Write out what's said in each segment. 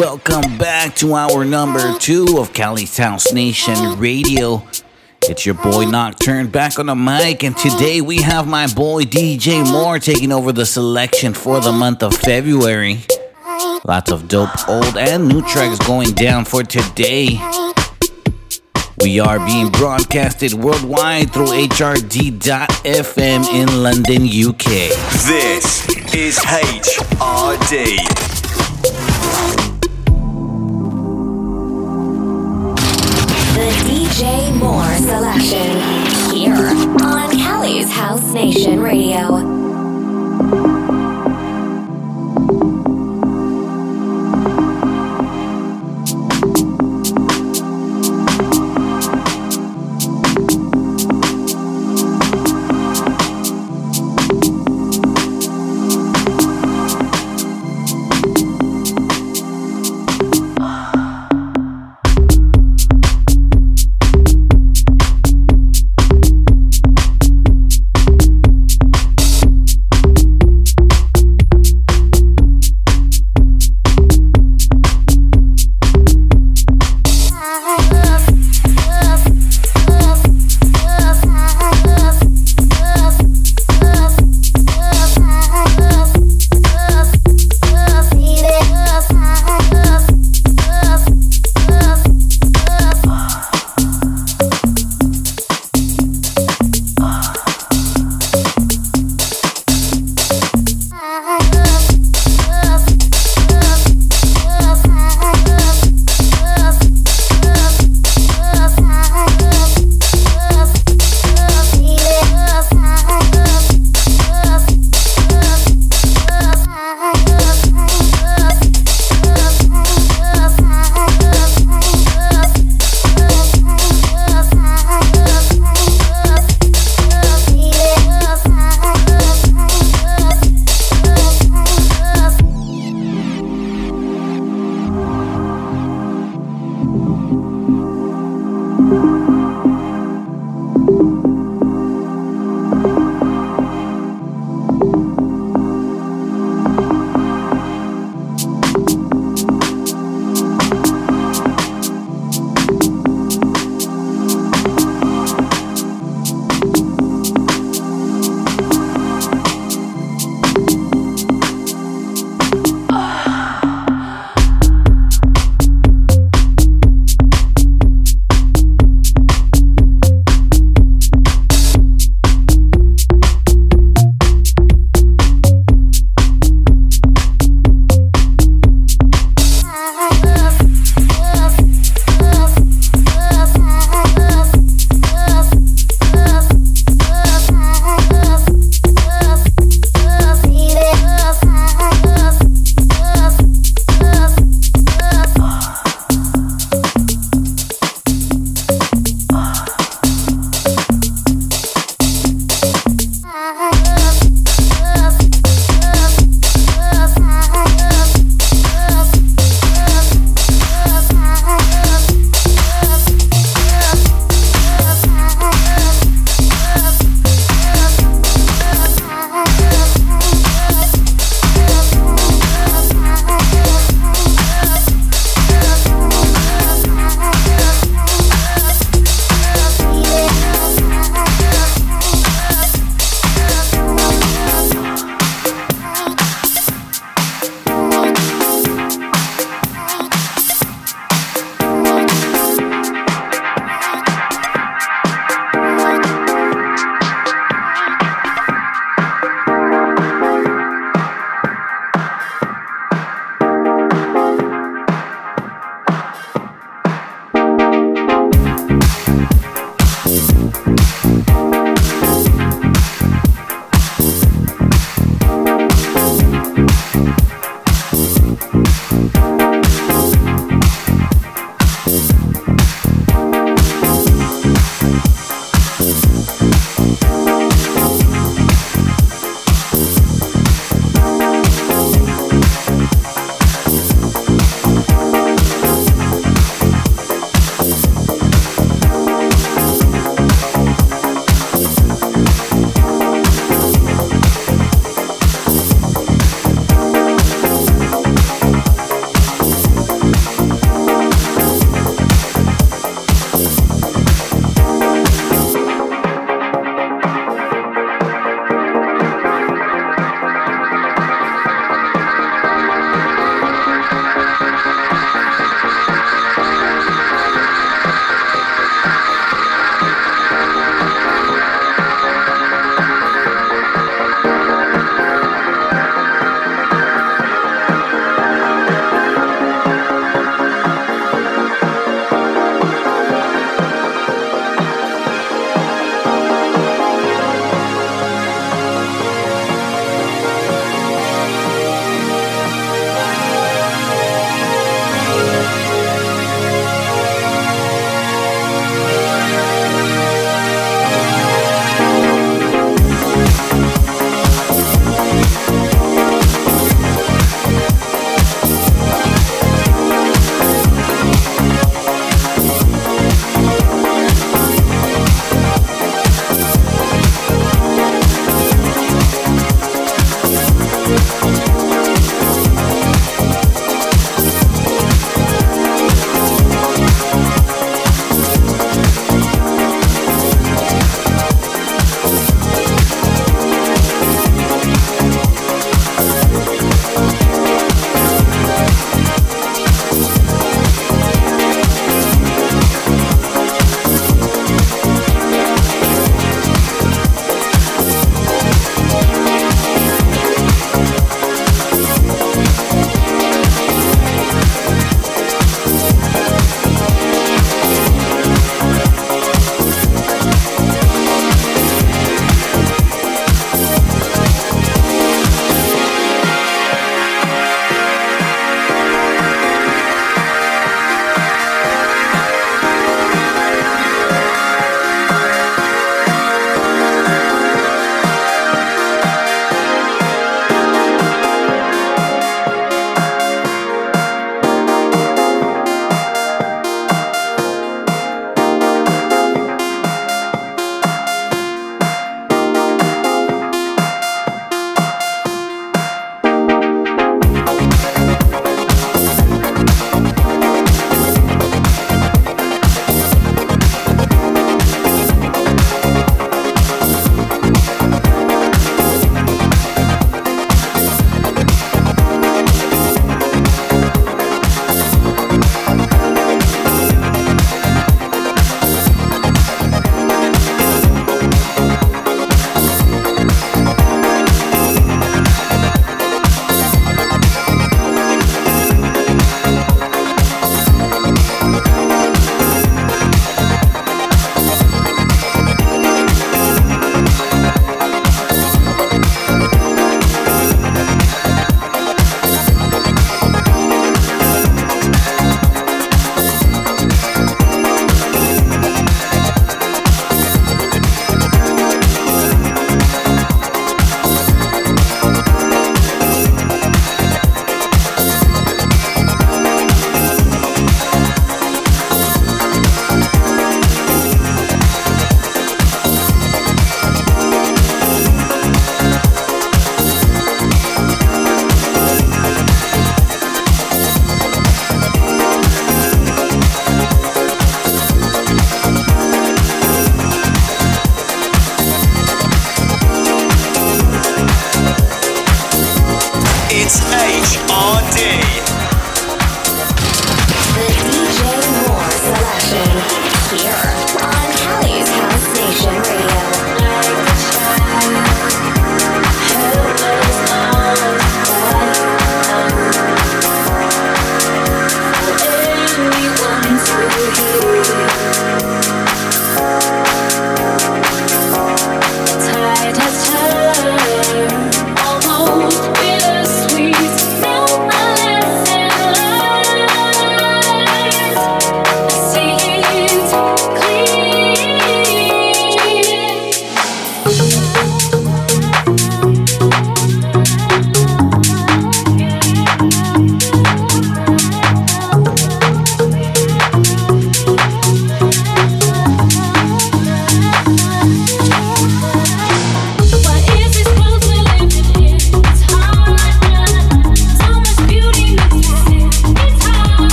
Welcome back to our number two of Cali's House Nation Radio. It's your boy Nocturne back on the mic, and today we have my boy DJ MORE taking over the selection for the month of February. Lots of dope old and new tracks going down for today. We are being broadcasted worldwide through HRD.FM in London, UK. This is HRD. DJ MORE selection here on Cali's House Nation Radio.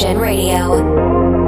You.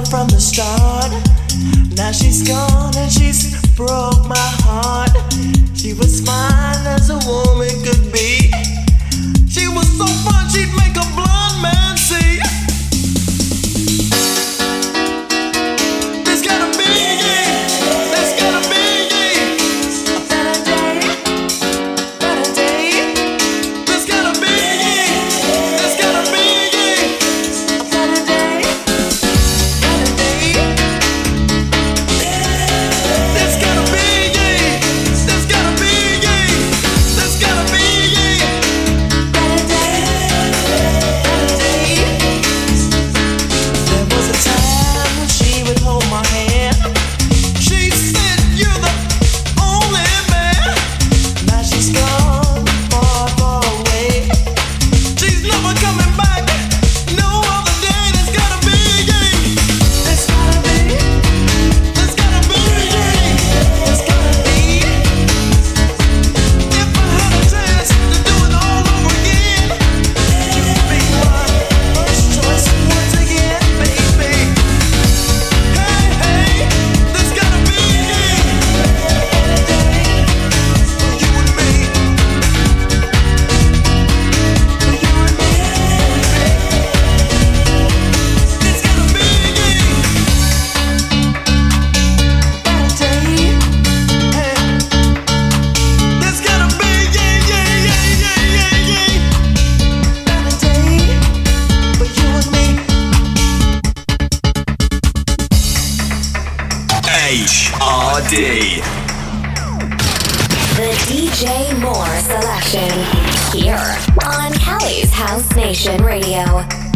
from the start. Now she's gone and she's broke my heart. She was fine as a woman could be. She was so fun, she'd make a blow. Radio.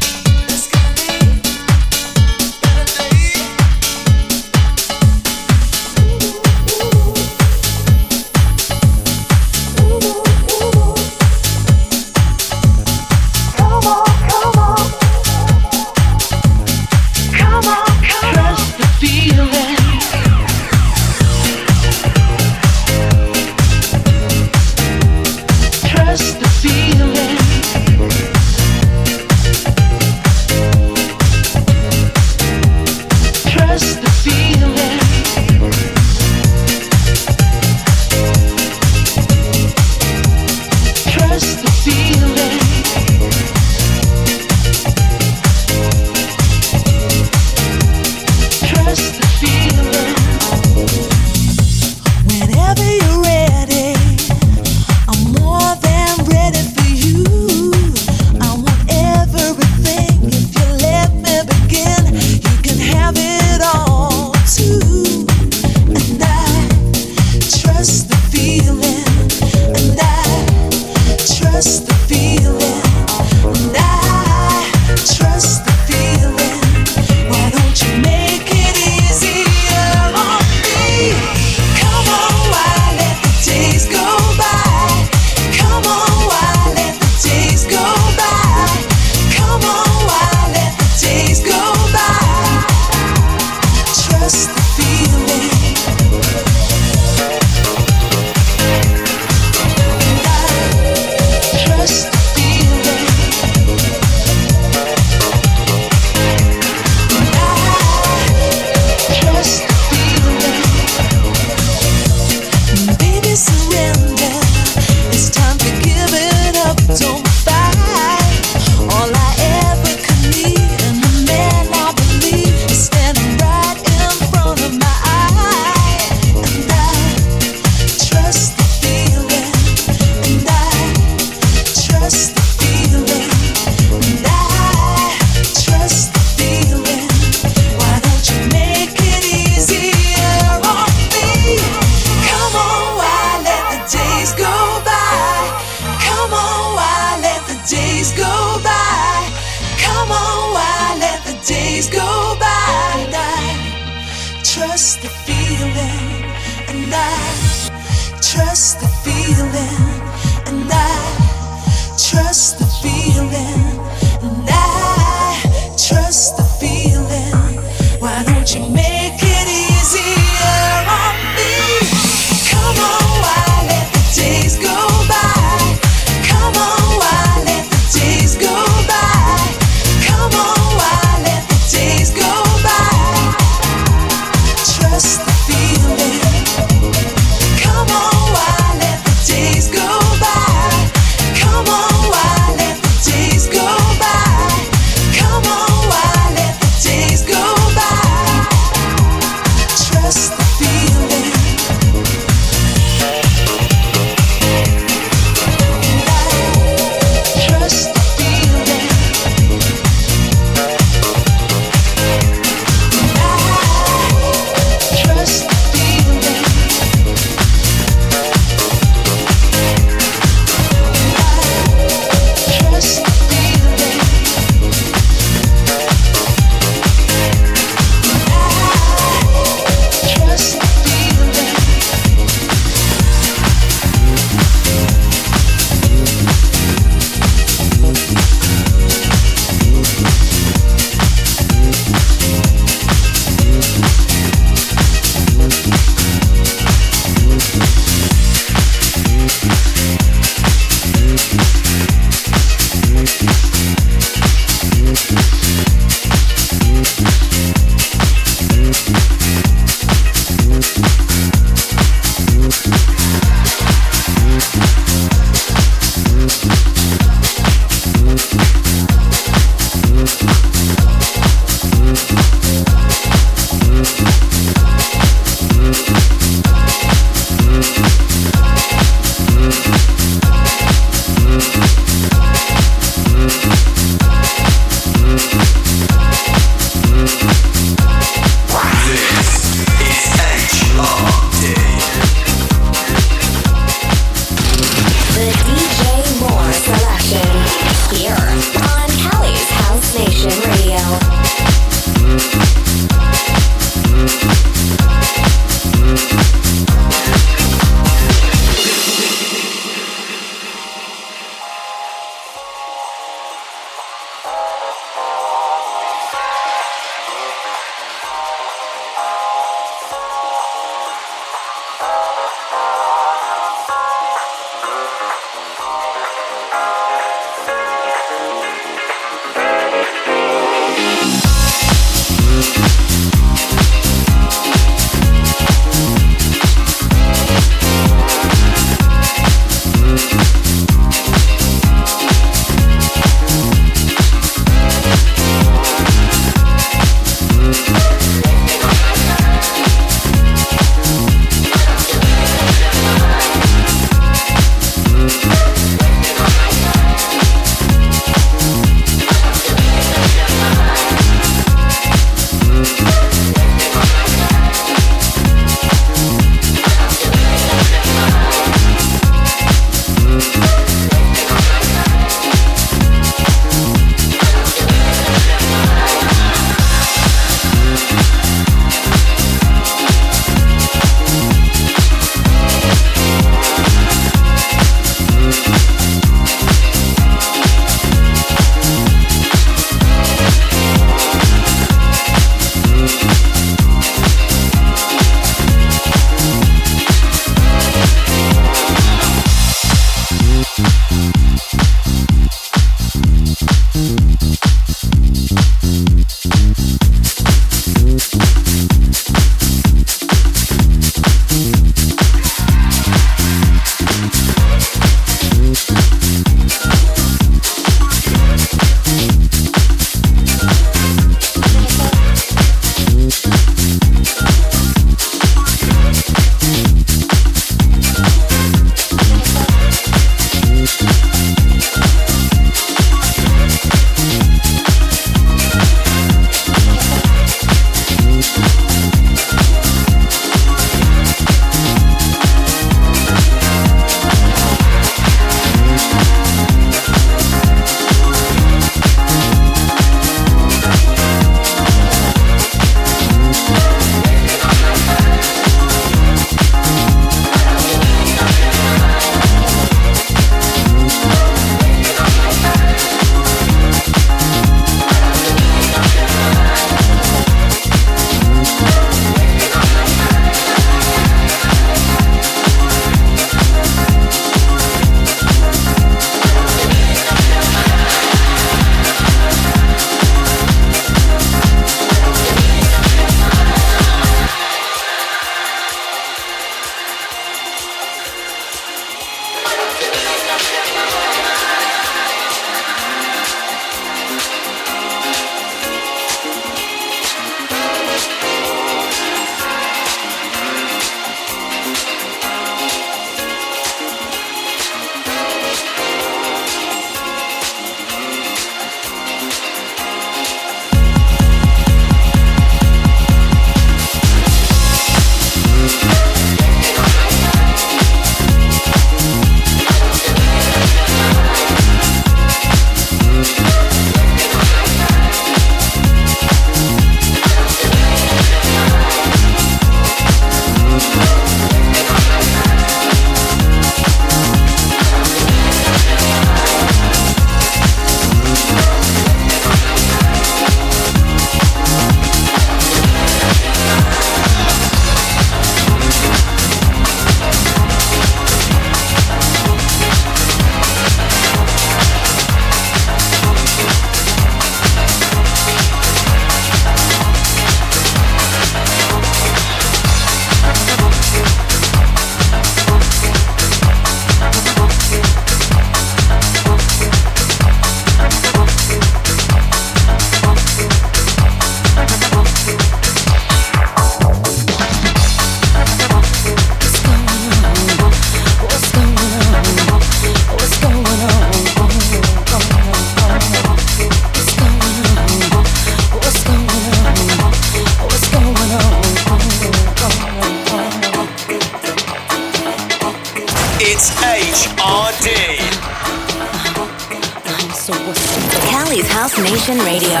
Nation Radio.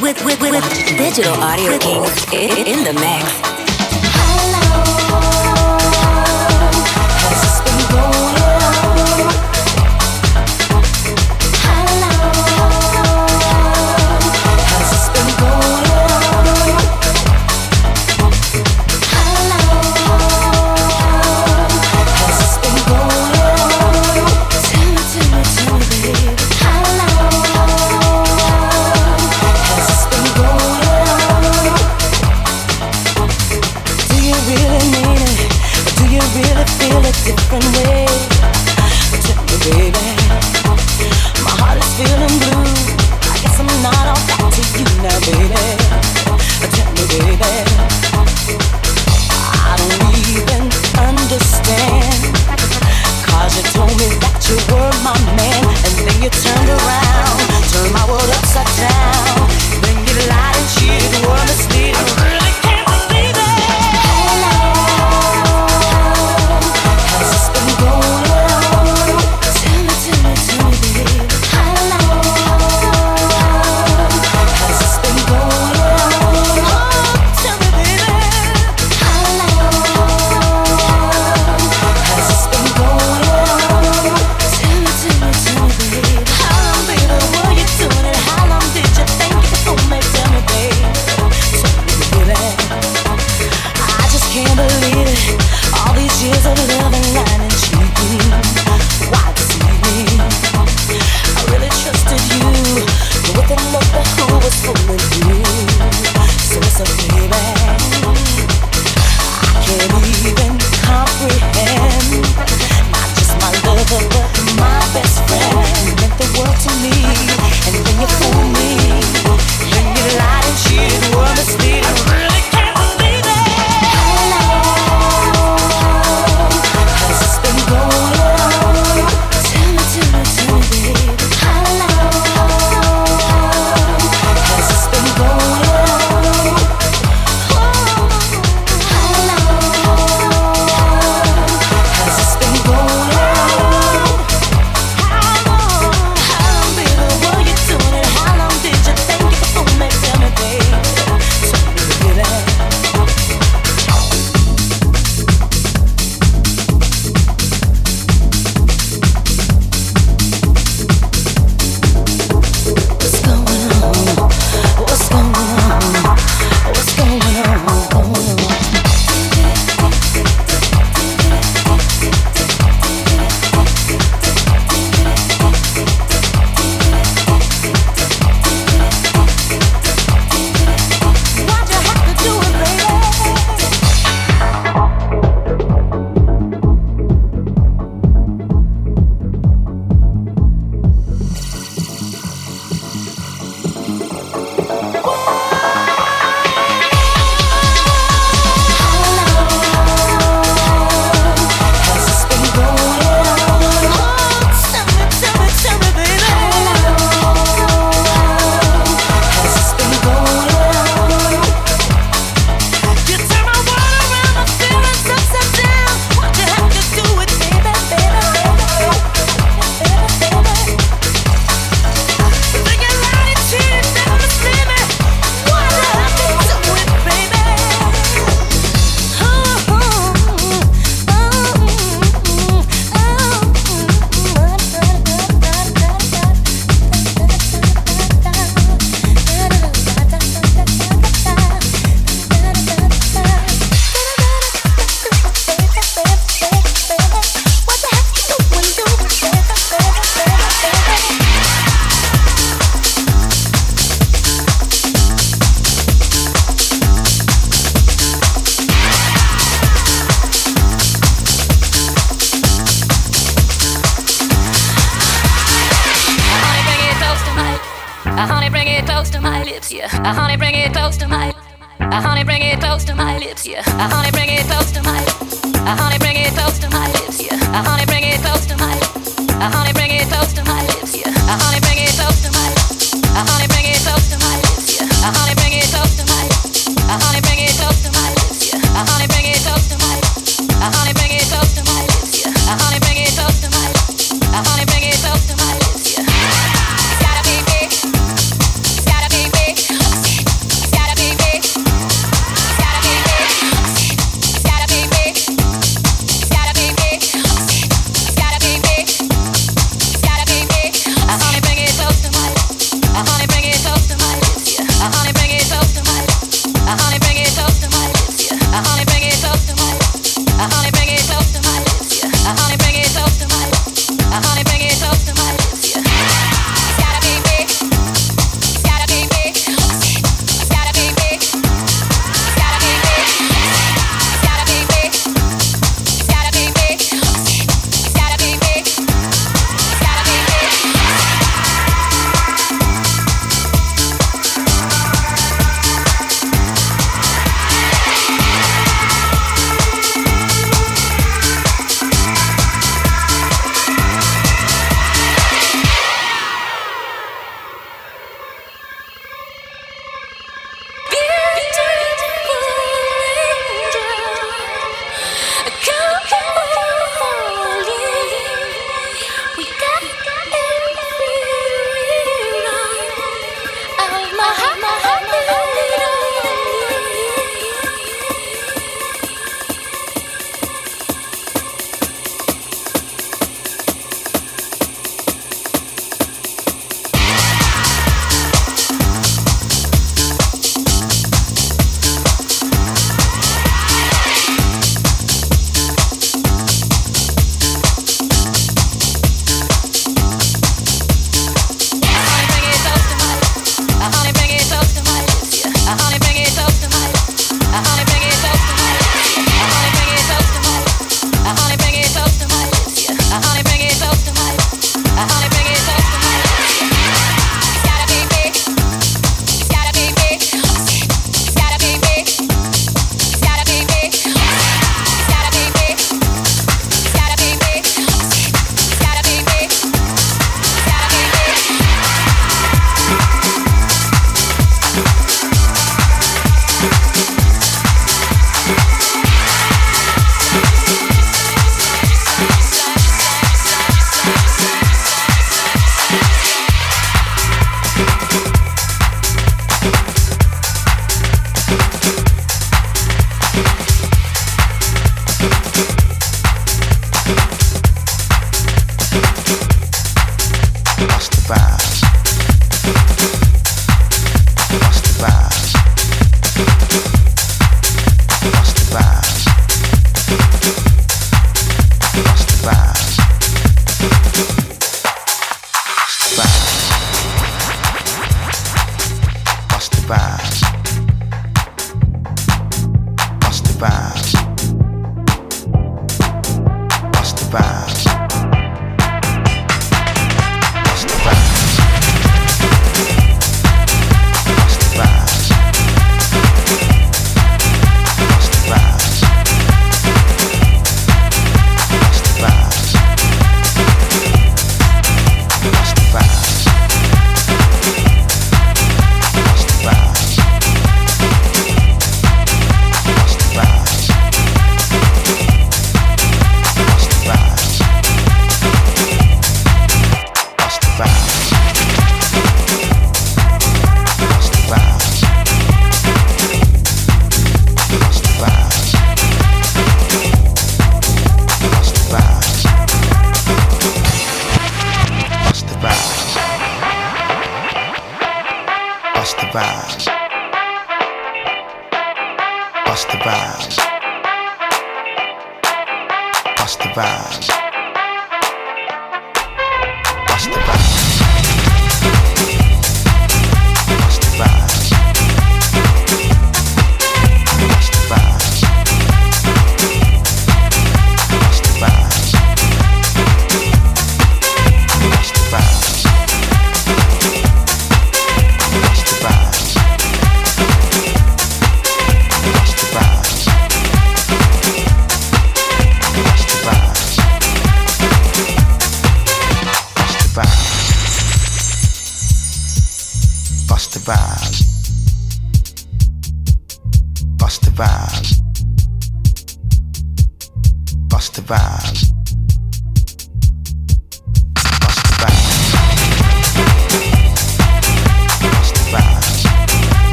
With, with, with, with Digital Audio Kings in the mix.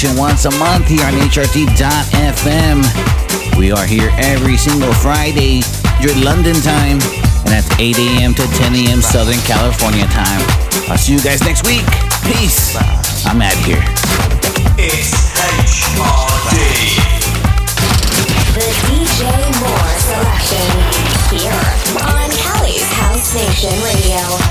Selection once a month here on HRT.FM. We are here every single Friday during London time and at 8 a.m. to 10 a.m. Southern California time. I'll see you guys next week. Peace. I'm out of here. It's HRD. The DJ MORE selection here on Cali's House Nation Radio.